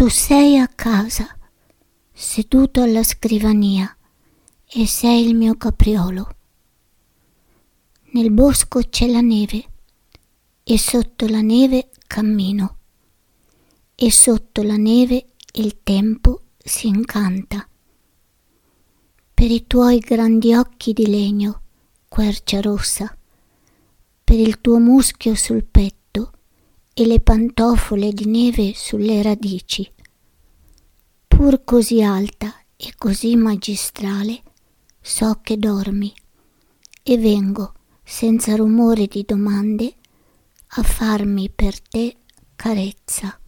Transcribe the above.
Tu sei a casa, seduto alla scrivania, e sei il mio capriolo. Nel bosco c'è la neve, e sotto la neve cammino, e sotto la neve il tempo si incanta. Per i tuoi grandi occhi di legno, quercia rossa, per il tuo muschio sul petto, e le pantofole di neve sulle radici. Pur così alta e così magistrale, so che dormi e vengo senza rumore di domande a farmi per te carezza.